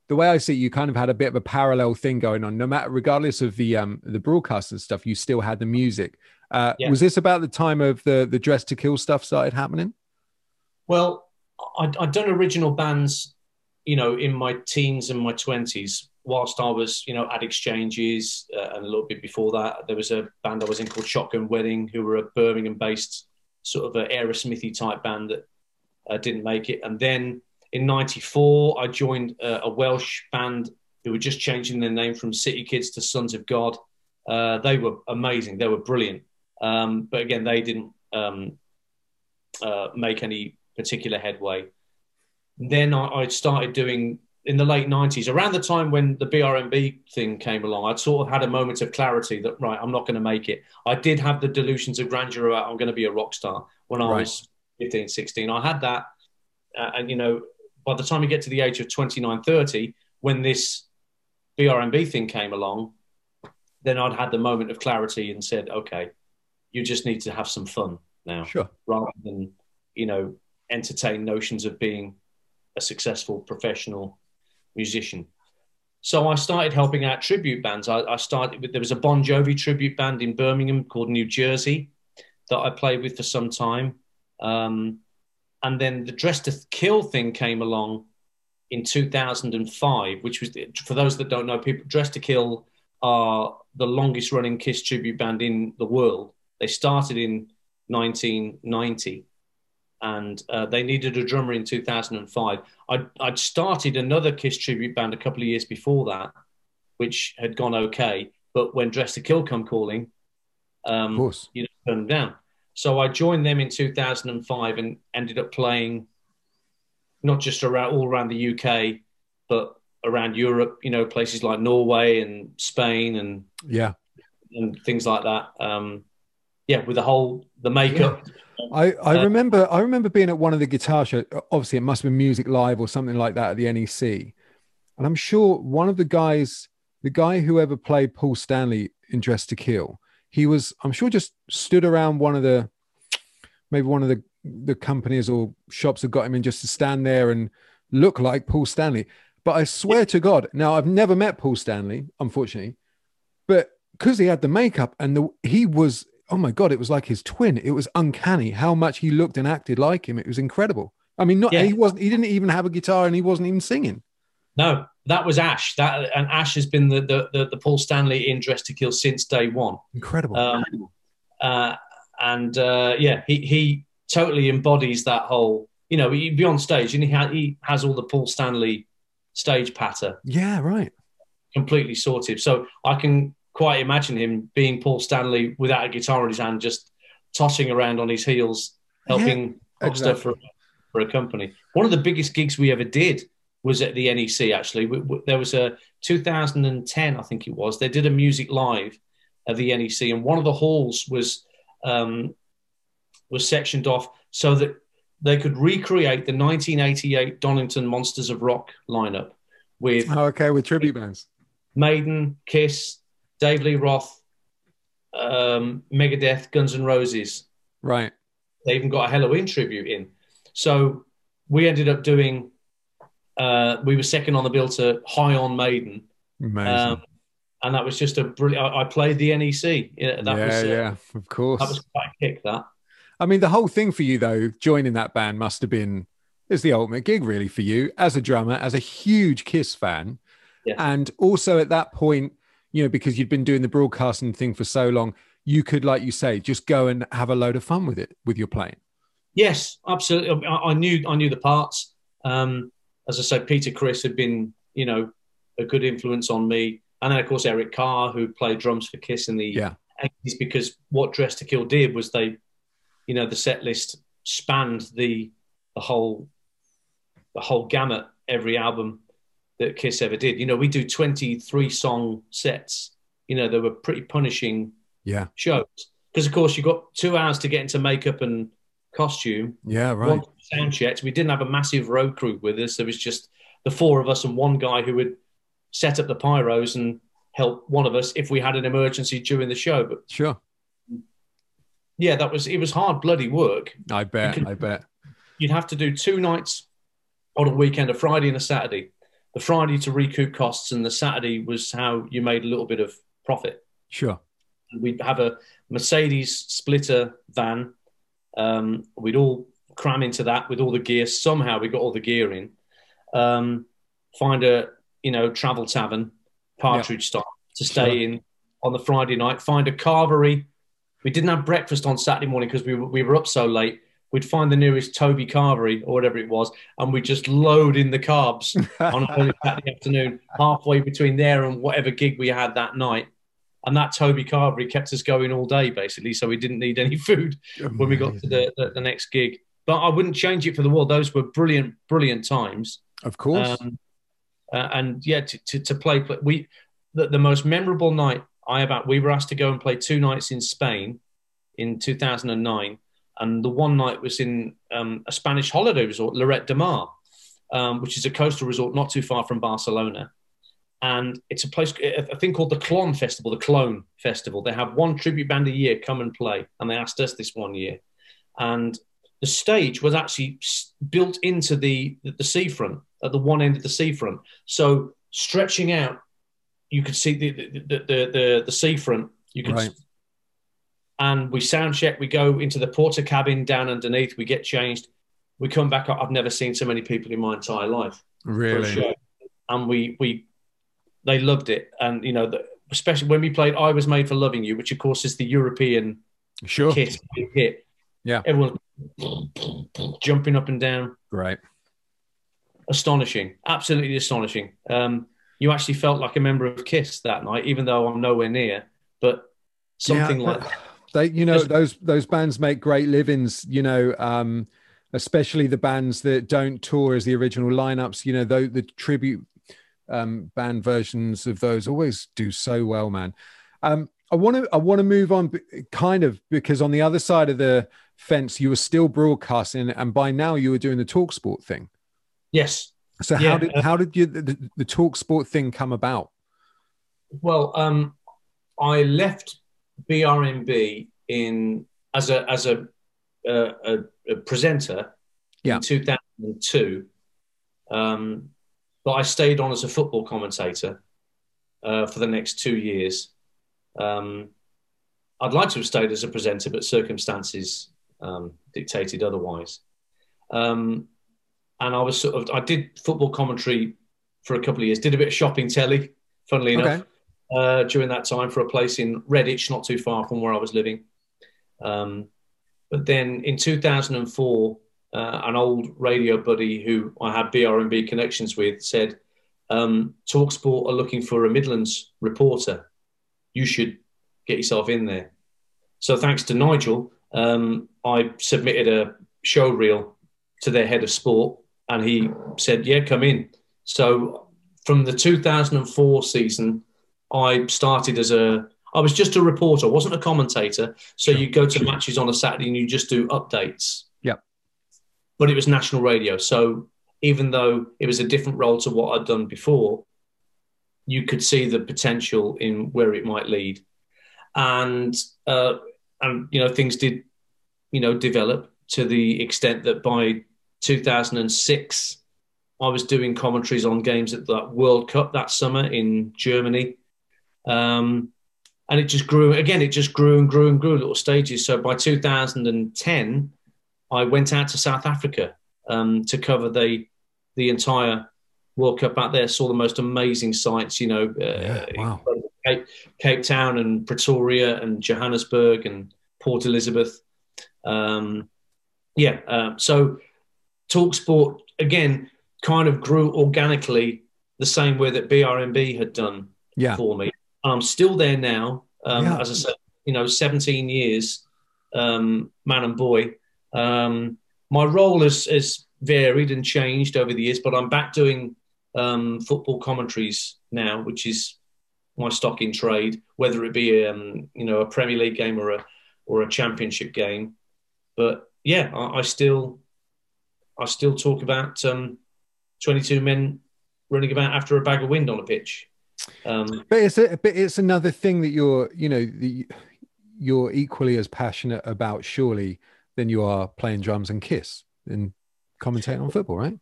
the way I see it, you kind of had a bit of a parallel thing going on. No matter, regardless of the um the broadcast and stuff, you still had the music. Uh, yeah. Was this about the time of the the Dress to Kill stuff started happening? Well, I'd, I'd done original bands, you know, in my teens and my twenties. Whilst I was, you know, at exchanges uh, and a little bit before that, there was a band I was in called Shotgun Wedding, who were a Birmingham-based sort of a Aerosmithy type band that uh, didn't make it. And then in 94, I joined a, a, Welsh band who were just changing their name from City Kids to Sons of God. Uh, they were amazing. They were brilliant. Um, but again, they didn't um, uh, make any particular headway. Then I, I, started doing in the late 90s, around the time when the BRMB thing came along, I'd sort of had a moment of clarity that, right, I'm not going to make it. I did have the delusions of grandeur about I'm going to be a rock star when I right. was 15, 16. I had that. Uh, and, you know, by the time you get to the age of 29, 30, when this BRMB thing came along, then I'd had the moment of clarity and said, okay, you just need to have some fun now. Sure. Rather than, you know, entertain notions of being a successful professional musician. So I started helping out tribute bands. I, I started with, there was a Bon Jovi tribute band in Birmingham called New Jersey that I played with for some time. Um, and then the Dress to Kill thing came along in 2005, which was for those that don't know, people Dress to Kill are the longest running Kiss tribute band in the world. They started in 1990 and uh, they needed a drummer in 2005. I'd, I'd, started another Kiss tribute band a couple of years before that, which had gone okay. But when Dress to Kill come calling, um, of course. you know, turned them down. So I joined them in 2005 and ended up playing not just around all around the UK, but around Europe. You know, places like Norway and Spain and yeah, and things like that. Um, yeah, with the whole the makeup. Yeah. I, I uh, remember I remember being at one of the guitar shows. Obviously, it must have been Music Live or something like that at the NEC, and I'm sure one of the guys, the guy who ever played Paul Stanley in Dress to Kill, he was i'm sure just stood around one of the maybe one of the the companies or shops that got him in just to stand there and look like paul stanley but i swear to god now i've never met paul stanley unfortunately but because he had the makeup and the he was oh my god it was like his twin it was uncanny how much he looked and acted like him it was incredible i mean not yeah. he wasn't he didn't even have a guitar and he wasn't even singing no that was Ash. That and Ash has been the the, the, the Paul Stanley in Dress to Kill since day one. Incredible. Um, uh, and uh, yeah, he he totally embodies that whole. You know, he'd be on stage and he ha- he has all the Paul Stanley stage patter. Yeah, right. Completely sorted. So I can quite imagine him being Paul Stanley without a guitar in his hand, just tossing around on his heels, helping yeah, exactly. for for a company. One of the biggest gigs we ever did was at the NEC. Actually, we, we, there was a 2010, I think it was. They did a music live at the NEC, and one of the halls was um, was sectioned off so that they could recreate the 1988 Donington Monsters of Rock lineup with oh, okay with tribute bands, Maiden, Kiss, Dave Lee Roth, um, Megadeth, Guns N' Roses. Right. They even got a Helloween tribute in. So we ended up doing. Uh, we were second on the bill to High on Maiden. Amazing. Um, and that was just a brilliant. I, I played the NEC. Yeah, that yeah, was, uh, yeah, of course. That was quite a kick. That. I mean, the whole thing for you though, joining that band must have been is the ultimate gig really for you as a drummer, as a huge Kiss fan, yes. and also at that point, you know, because you'd been doing the broadcasting thing for so long, you could, like you say, just go and have a load of fun with it with your playing. Yes, absolutely. I, I knew I knew the parts. Um, as I said, Peter Criss had been, you know, a good influence on me, and then of course Eric Carr, who played drums for Kiss in the yeah. 80s, because what Dress to Kill did was they, you know, the set list spanned the the whole the whole gamut every album that Kiss ever did. You know, we do 23 song sets. You know, they were pretty punishing yeah shows because of course you got two hours to get into makeup and costume. Yeah, right. sound checks. We didn't have a massive road crew with us. There was just the four of us and one guy who would set up the pyros and help one of us if we had an emergency during the show. But sure. Yeah, that was it was hard bloody work. I bet. Could, I bet. You'd have to do two nights on a weekend, a Friday and a Saturday. The Friday to recoup costs, and the Saturday was how you made a little bit of profit. Sure. We'd have a Mercedes splitter van. Um, we'd all cram into that with all the gear. Somehow we got all the gear in. Um, find a you know travel tavern, partridge style to stay sure. in on the Friday night. Find a carvery. We didn't have breakfast on Saturday morning because we we were up so late we'd find the nearest Toby Carvery or whatever it was, and we'd just load in the carbs on a Saturday afternoon, halfway between there and whatever gig we had that night. And that Toby Carvery kept us going all day, basically, so we didn't need any food Amazing. when we got to the, the, the, next gig. But I wouldn't change it for the world. Those were brilliant, brilliant times. Of course. Um, uh, and yeah, to, to, to play, play, we the, the most memorable night I about we were asked to go and play two nights in Spain in 2009 and the one night was in um, a Spanish holiday resort, Lloret de Mar, um, which is a coastal resort not too far from Barcelona. And it's a place, a thing called the Clon Festival, the Clone Festival. They have one tribute band a year come and play. And they asked us this one year. And the stage was actually built into the, the, the seafront, at the one end of the seafront. So stretching out, you could see the, the, the, the, the seafront. You could right and we sound check. We go into the porter cabin down underneath. We get changed. We come back up. I've never seen so many people in my entire life. Really? And we we they loved it. And you know, the, especially when we played "I Was Made for Loving You," which of course is the European sure hit. hit. Yeah, everyone jumping up and down. Right. Astonishing, absolutely astonishing. Um, you actually felt like a member of Kiss that night, even though I'm nowhere near. But something yeah, like they, you know, those those bands make great livings. You know, um, especially the bands that don't tour as the original lineups. You know, the, the tribute um, band versions of those always do so well, man. Um, I want to I want to move on, kind of because on the other side of the fence, you were still broadcasting, and by now you were doing the talk sport thing. Yes. So yeah. how did how did you the, the talk sport thing come about? Well, um, I left BRMB in as a as a, a, a presenter yeah. in 2002. Um, but I stayed on as a football commentator uh, for the next two years. Um, I'd like to have stayed as a presenter, but circumstances um, dictated otherwise. Um, and I was sort of I did football commentary for a couple of years. Did a bit of shopping telly, funnily enough. Uh, during that time for a place in Redditch, not too far from where I was living. Um, but then in 2004, uh, an old radio buddy who I had BRMB connections with said, um, Talksport are looking for a Midlands reporter. You should get yourself in there. So thanks to Nigel, um, I submitted a show reel to their head of sport, and he said, "Yeah, come in." So from the 2004 season, I started as a I was just a reporter, I wasn't a commentator. So you go to matches on a Saturday and you just do updates. Yeah. But it was national radio. So even though it was a different role to what I'd done before, you could see the potential in where it might lead. And uh, and you know, things did, you know, develop to the extent that by 2006, I was doing commentaries on games at the World Cup that summer in Germany. Um, and it just grew again, it just grew and grew and grew little stages. So by 2010, I went out to South Africa um, to cover the the entire World Cup out there. Saw the most amazing sights, you know, uh, Yeah, wow. Cape, Cape Town and Pretoria and Johannesburg and Port Elizabeth. Um, yeah, uh, so Talksport again kind of grew organically the same way that BRMB had done Yeah. for me. I'm still there now. Um, Yeah. As I said, you know, 17 years, um, man and boy. Um, my role has, has varied and changed over the years, but I'm back doing um, football commentaries now, which is my stock in trade, whether it be um, you know a Premier League game or a or a Championship game. But yeah, I, I still I still talk about um, 22 men running about after a bag of wind on a pitch. Um, But it's a, but it's another thing that you're, you know, the, you're equally as passionate about, surely, than you are playing drums and Kiss and commentating on football, right?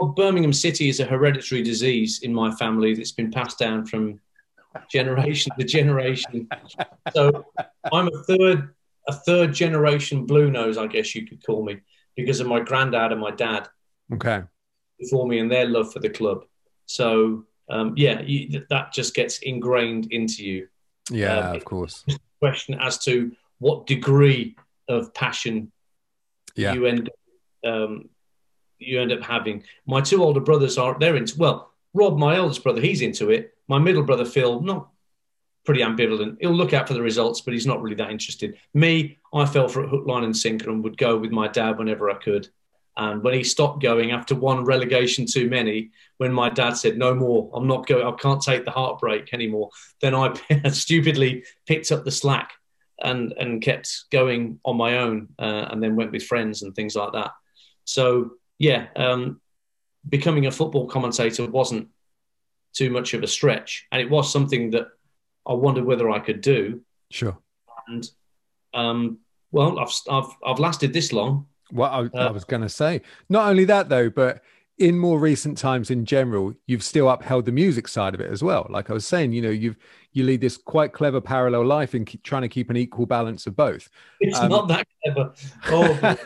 well, Birmingham City is a hereditary disease in my family that's been passed down from generation to generation. So I'm a third a third generation blue nose, I guess you could call me, because of my granddad and my dad Okay. before me and their love for the club. So um, yeah, you, that just gets ingrained into you. Yeah, Um, of course. Question as to what degree of passion Yeah. you end um, you end up having. My two older brothers are they're into well, Rob, my eldest brother, he's into it. My middle brother Phil, not pretty ambivalent. He'll look out for the results, but he's not really that interested. Me, I fell for it hook, line, and sinker, and would go with my dad whenever I could. And when he stopped going after one relegation too many, when my dad said no more, I'm not going, I can't take the heartbreak anymore, then I stupidly picked up the slack and and kept going on my own, uh, and then went with friends and things like that. So yeah, um, becoming a football commentator wasn't too much of a stretch, and it was something that I wondered whether I could do. Sure. And um, well, I've I've I've lasted this long. Well, I, I Uh, was going to say, not only that though, but in more recent times in general, you've still upheld the music side of it as well. Like I was saying, you know, you've you lead this quite clever parallel life in keep, trying to keep an equal balance of both. It's Um, not that clever. Oh,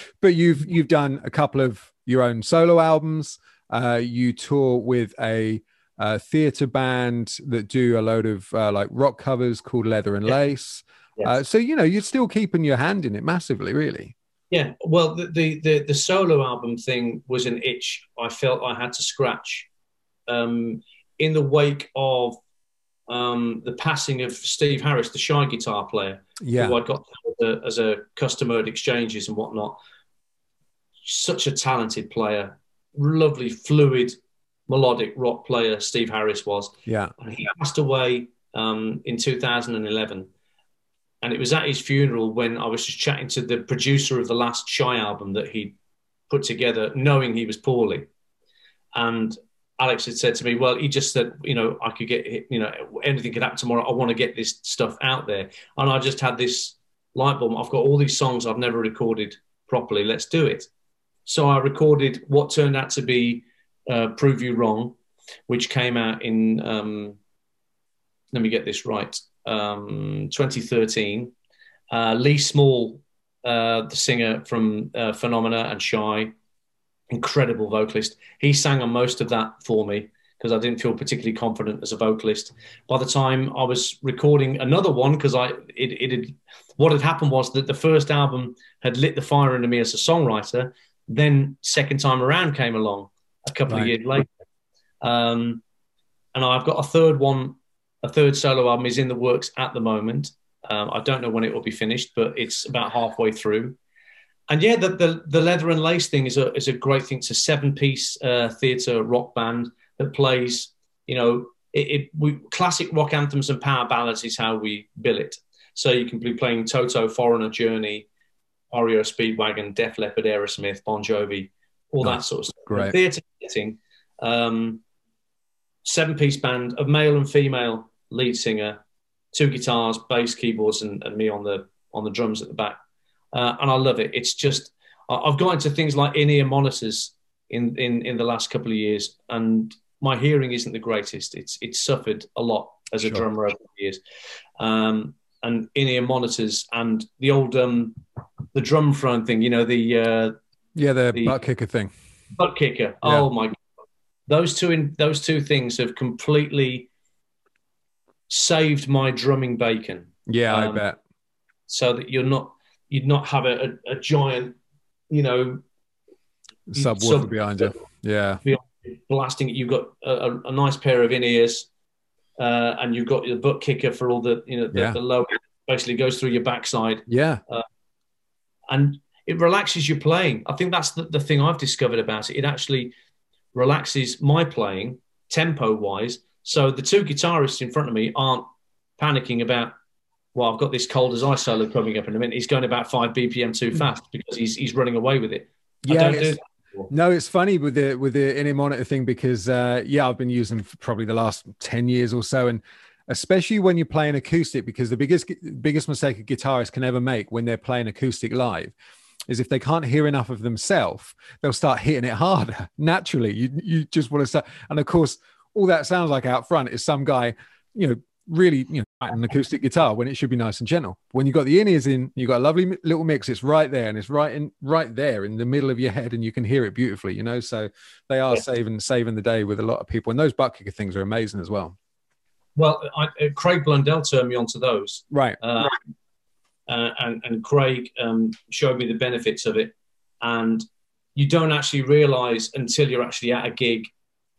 but you've you've done a couple of your own solo albums. Uh, you tour with a uh, theater band that do a load of uh, like rock covers called Leather and Yeah. Lace. Yes. Uh, so you know you're still keeping your hand in it massively, really. Yeah, well, the, the the the solo album thing was an itch I felt I had to scratch. Um, in the wake of um, the passing of Steve Harris, the shy guitar player, Yeah, who I got as a, as a customer at exchanges and whatnot. Such a talented player, lovely, fluid, melodic rock player. Steve Harris was. yeah, And he passed away um, in 2011. And it was at his funeral when I was just chatting to the producer of the last Shy album that he put together, knowing he was poorly. And Alex had said to me, Well, he just said, you know, I could get, you know, anything could happen tomorrow. I want to get this stuff out there. And I just had this light bulb. I've got all these songs I've never recorded properly. Let's do it. So I recorded what turned out to be uh, Prove You Wrong, which came out in, um, let me get this right, um, 2013. Uh, Lee Small, uh, the singer from uh, Phenomena and Shy, incredible vocalist. He sang on most of that for me because I didn't feel particularly confident as a vocalist. By the time I was recording another one, because I it, it had what had happened was that the first album had lit the fire under me as a songwriter. Then second time around came along a couple Right. of years later, um, and I've got a third one, a third solo album is in the works at the moment. Um, I don't know when it will be finished, but it's about halfway through. and yeah, the, the, the leather and lace thing is a is a great thing. It's a seven piece uh, theatre rock band that plays. You know, it, it we, classic rock anthems and power ballads is how we bill it. So you can be playing Toto, Foreigner, Journey, REO Speedwagon, Def Leppard, Aerosmith, Bon Jovi, all that sort of stuff. Great. Theatre setting, um, seven piece band of male and female lead singer, two guitars, bass, keyboards, and, and me on the on the drums at the back uh, and I love it. It's just I've got into things like in-ear monitors in, in in the last couple of years, and my hearing isn't the greatest. It's it's suffered a lot as a sure. drummer over the years, um, and in-ear monitors and the old um, the drum front thing. You know the uh, yeah the, the butt kicker thing. Butt kicker. Yeah. Oh my! God. Those two in those two things have completely saved my drumming bacon. Yeah, um, I bet. So that you're not you'd not have a, a, a giant, you know, subwoofer sub, behind you. Yeah. Blasting it. You've got a, a nice pair of in ears, uh, and you've got your butt kicker for all the, you know, the, yeah. the low basically goes through your backside. Yeah. Uh, and it relaxes your playing. I think that's the, the thing I've discovered about it. It actually relaxes my playing tempo wise. So the two guitarists in front of me aren't panicking about well, I've got this cold as ice solo coming up in a minute. He's going about five BPM too hmm. fast because he's he's running away with it. Yeah. It's, no, it's funny with the with the in monitor thing because uh, yeah, I've been using for probably the last ten years or so, and especially when you're playing acoustic, because the biggest biggest mistake a guitarist can ever make when they're playing acoustic live is if they can't hear enough of themselves, they'll start hitting it harder. Naturally, you you just want to start, and of course, all that sounds like out front is some guy, you know, really, you know, an acoustic guitar when it should be nice and gentle. When you got the in-ears in, you got a lovely little mix. It's right there, and it's right in, right there in the middle of your head, and you can hear it beautifully. You know, so they are yeah. saving saving the day with a lot of people, and those butt kicker things are amazing as well. Well, I, uh, Craig Blundell turned me onto those, right? Uh, uh, and and Craig um, showed me the benefits of it, and you don't actually realize until you're actually at a gig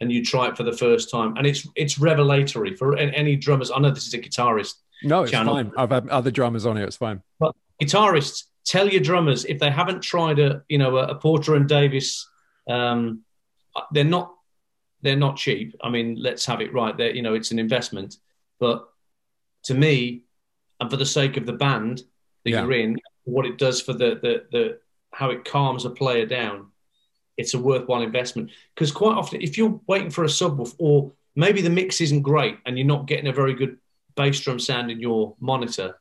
and you try it for the first time, and it's it's revelatory for any drummers. I know this is a guitarist. No, it's channel. fine. I've had other drummers on here. It's fine. But guitarists, tell your drummers if they haven't tried a you know a, Porter and Davies, um, they're not they're not cheap. I mean, let's have it right. There, you know, it's an investment. But to me, and for the sake of the band that yeah. you're in, what it does for the the the how it calms a player down it's a worthwhile investment. Because quite often, if you're waiting for a subwoofer, or maybe the mix isn't great and you're not getting a very good bass drum sound in your monitor,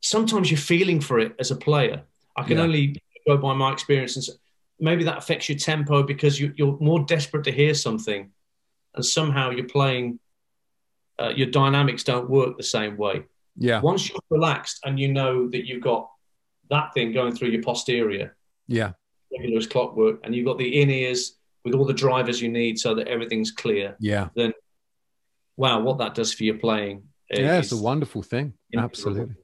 sometimes you're feeling for it as a player. I can yeah. only go by my experience, and maybe that affects your tempo because you, are more desperate to hear something, and somehow you're playing. Uh, your dynamics don't work the same way. Yeah. Once you're relaxed and you know that you've got that thing going through your posterior. Yeah regular as clockwork, and you've got the in ears with all the drivers you need so that everything's clear. Yeah. Then, wow, what that does for your playing. Yeah, it's a wonderful thing. Absolutely.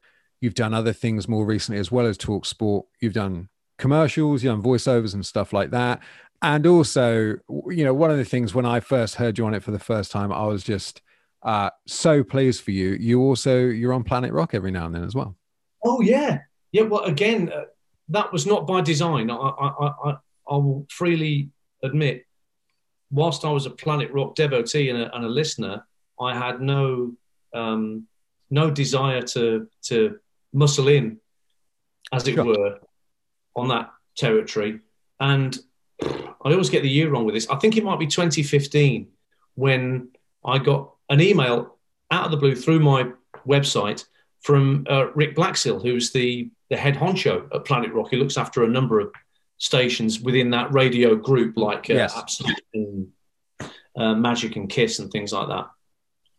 You've done other things more recently as well as talk sport. You've done commercials, you've done voiceovers and stuff like that. And also, you know, one of the things when I first heard you on it for the first time, I was just uh, so pleased for you. You also you're on Planet Rock every now and then as well. Oh yeah, yeah. Well, again, uh, that was not by design. I, I, I, I will freely admit, whilst I was a Planet Rock devotee and a, and a listener, I had no um, no desire to to muscle in, as it sure. were, on that territory. And I always get the year wrong with this. I think it might be 2015 when I got an email out of the blue through my website from uh, Rick Blaxill, who's the the head honcho at Planet Rock. He looks after a number of stations within that radio group, like uh, yes. Absolute and uh, Magic and Kiss and things like that.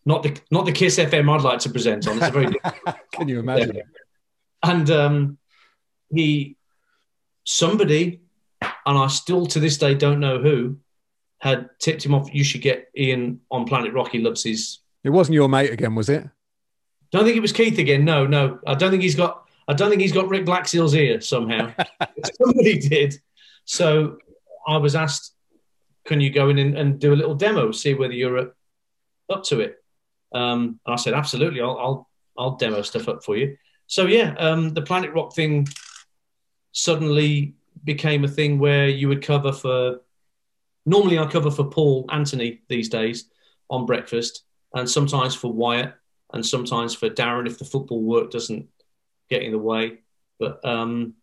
Not the not the Kiss FM I'd like to present on. It's a very can you imagine? And um, he somebody, and I still to this day don't know who, had tipped him off. You should get Ian on Planet Rock. He loves his. It wasn't your mate again, was it? Don't think it was Keith again. No, no. I don't think he's got I don't think he's got Rick Blaxill's ear somehow. Somebody did. So I was asked, can you go in and, and do a little demo, see whether you're up to it? Um, and I said, absolutely, I'll, I'll, I'll demo stuff up for you. So yeah, um, the Planet Rock thing suddenly became a thing where you would cover for. Normally, I cover for Paul Anthony these days on breakfast, and sometimes for Wyatt, and sometimes for Darren if the football work doesn't get in the way. But um,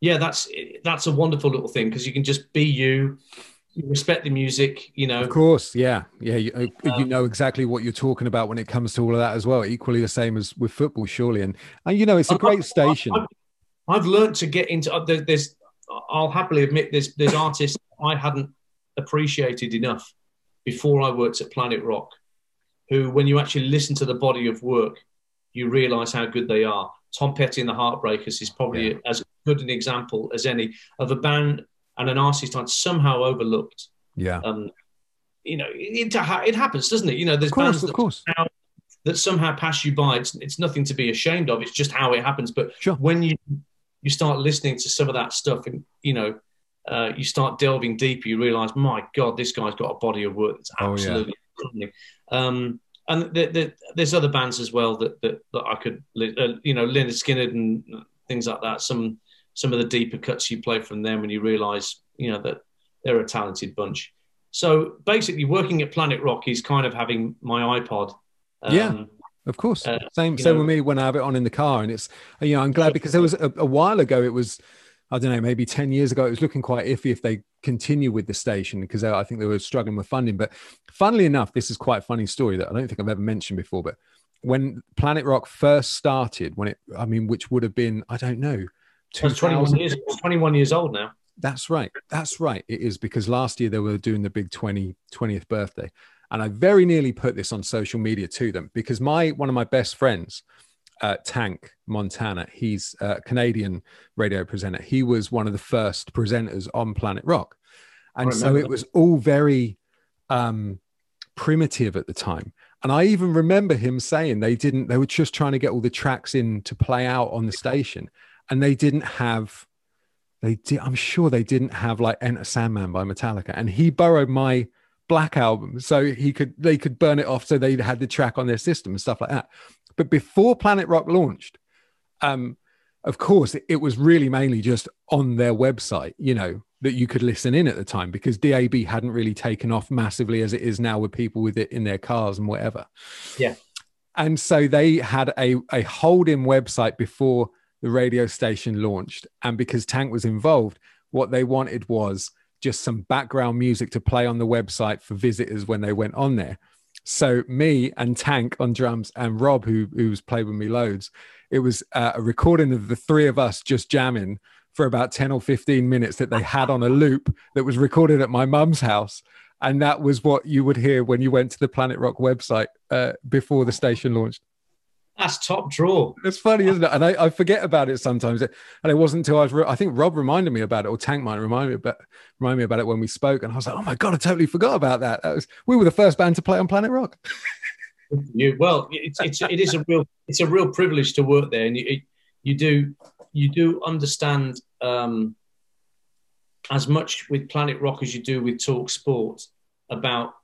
yeah, that's that's a wonderful little thing because you can just be you. You respect the music, you know. Of course, yeah, yeah. You, you um, know exactly what you're talking about when it comes to all of that as well. Equally the same as with football, surely. And and you know, it's a great station. I've, I've learned to get into. Uh, there's, I'll happily admit, there's there's artists I hadn't appreciated enough before I worked at Planet Rock, who, when you actually listen to the body of work, you realise how good they are. Tom Petty and the Heartbreakers is probably yeah. as good an example as any of a band and an artist I'd somehow overlooked. Yeah. Um, you know, it, it, happens, doesn't it? You know, there's course, bands that, somehow, that somehow pass you by. It's, it's nothing to be ashamed of. It's just how it happens. But sure. when you you start listening to some of that stuff, and you know, uh, you start delving deeper, you realise, my God, this guy's got a body of work that's absolutely oh, yeah. Um, and the, the, there's other bands as well that that, that I could, uh, you know, Lynyrd Skynyrd and things like that. Some some of the deeper cuts you play from them, and you realise, you know, that they're a talented bunch. So basically, working at Planet Rock is kind of having my iPod. Um, yeah. Of course, uh, same same know, with me when I have it on in the car, and it's you know I'm glad because there was a, a while ago it was I don't know, maybe 10 years ago, it was looking quite iffy if they continue with the station because I think they were struggling with funding. But funnily enough, this is quite a funny story that I don't think I've ever mentioned before. But when Planet Rock first started, when it, I mean, which would have been, I don't know, 21 years, 21 years old now. That's right. That's right. It is because last year they were doing the big 20, 20th birthday. And I very nearly put this on social media to them because my one of my best friends, uh, Tank Montana. He's a Canadian radio presenter. He was one of the first presenters on Planet Rock. And so it was all very um, primitive at the time. And I even remember him saying they didn't, they were just trying to get all the tracks in to play out on the station. And they didn't have, they did, I'm sure they didn't have like Enter Sandman by Metallica. And he borrowed my Black album so he could, they could burn it off so they had the track on their system and stuff like that. But before Planet Rock launched, um, of course, it was really mainly just on their website, you know, that you could listen in at the time because DAB hadn't really taken off massively as it is now with people with it in their cars and whatever. Yeah. And so they had a, a hold in website before the radio station launched. And because Tank was involved, what they wanted was just some background music to play on the website for visitors when they went on there. So me and Tank on drums and Rob, who who's played with me loads, it was uh, a recording of the three of us just jamming for about 10 or 15 minutes that they had on a loop that was recorded at my mum's house. And that was what you would hear when you went to the Planet Rock website uh, before the station launched. That's top draw. It's funny, isn't it? And I, I, forget about it sometimes. And it wasn't until I was, re- I think Rob reminded me about it, or Tank might remind me about, remind me about it when we spoke. And I was like, oh my God, I totally forgot about that. that was, we were the first band to play on Planet Rock. you, well, it's, it's, it is a real, it's a real privilege to work there. And you, you do, you do understand um, as much with Planet Rock as you do with Talk Sport about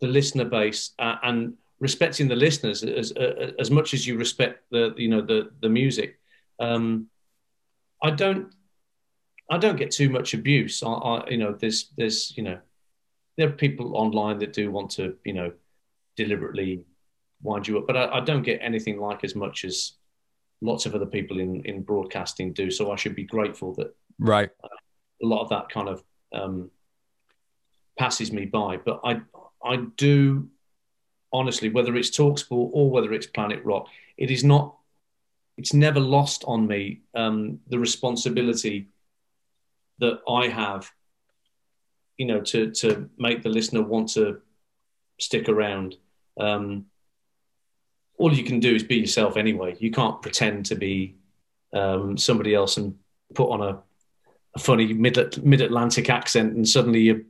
the listener base uh, and respecting the listeners as uh, as much as you respect the you know the the music. Um, I don't I don't get too much abuse. I, I, you know there's there's you know there are people online that do want to you know deliberately wind you up, but I, I don't get anything like as much as lots of other people in in broadcasting do. So I should be grateful that right uh, a lot of that kind of um, passes me by. But I I do honestly, whether it's Talksport or whether it's Planet Rock, it is not. It's never lost on me um, the responsibility that I have, you know, to to make the listener want to stick around. Um, all you can do is be yourself anyway. You can't pretend to be um, somebody else and put on a, a funny mid mid Atlantic accent and suddenly you're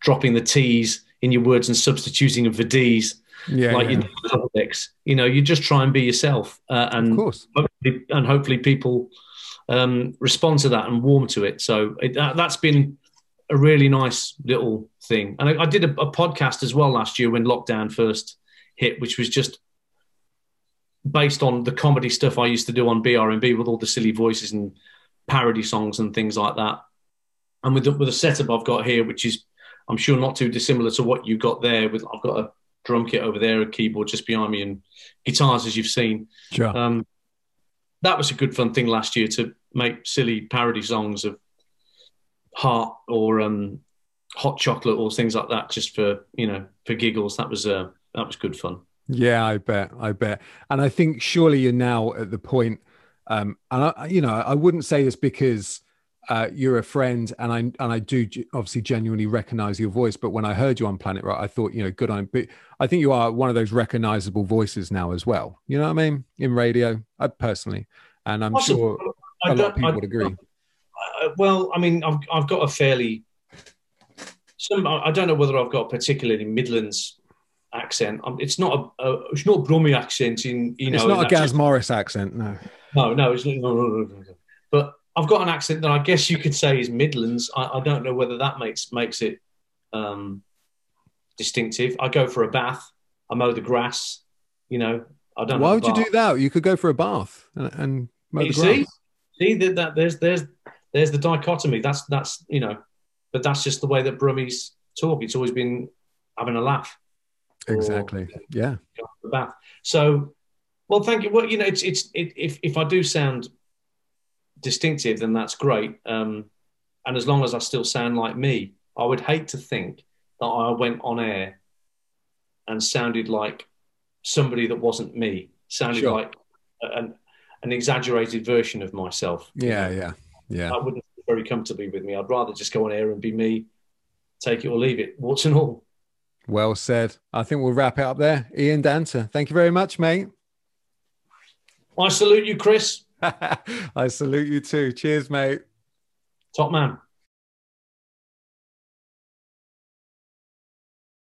dropping the T's in your words and substituting them for D's yeah, like yeah. you do politics. You know, you just try and be yourself, uh, and hopefully, and hopefully people um, respond to that and warm to it. So it, that, has been a really nice little thing. And I, I did a, a, podcast as well last year when lockdown first hit, which was just based on the comedy stuff I used to do on BRMB with all the silly voices and parody songs and things like that. And with the, with the setup I've got here, which is I'm sure not too dissimilar to what you've got there. With I've got a drum kit over there, a keyboard just behind me, and guitars as you've seen. Sure. Um, that was a good fun thing last year to make silly parody songs of Heart or um, Hot Chocolate or things like that, just for you know for giggles. That was uh, that was good fun. Yeah, I bet, I bet, and I think surely you're now at the point, um, and I, you know, I wouldn't say this because uh, you're a friend, and I and I do obviously genuinely recognize your voice. But when I heard you on Planet Rock, I thought, you know, good on. But I think you are one of those recognizable voices now as well. You know what I mean in radio, I uh, personally, and I'm sure a lot of people would agree. Uh, well, I mean, I've I've got a fairly some. I don't know whether I've got a particularly Midlands accent. Um, it's not a, a it's not a Brummy accent in you know. It's not a Gaz Morris accent, no. No, no, it's no, no, no, I've got an accent that I guess you could say is Midlands. I, I don't know whether that makes makes it um, distinctive. I go for a bath. I mow the grass. You know, I don't. Why would you do that? You could go for a bath and, and mow you the grass. See, see that, that there's there's there's the dichotomy. That's that's you know, but that's just the way that Brummies talk. It's always been having a laugh. Exactly. Yeah. The bath. So, well, thank you. Well, you know, it's it's it, if if I do sound distinctive, then that's great. Um, and as long as I still sound like me, I would hate to think that I went on air and sounded like somebody that wasn't me, sounded sure. like an, an exaggerated version of myself. Yeah, yeah, yeah. That wouldn't be very comfortably with me. I'd rather just go on air and be me, take it or leave it, warts and all. Well said. I think we'll wrap it up there. Ian Danter, thank you very much, mate. I salute you, Chris. I salute you too. Cheers, mate. Top man.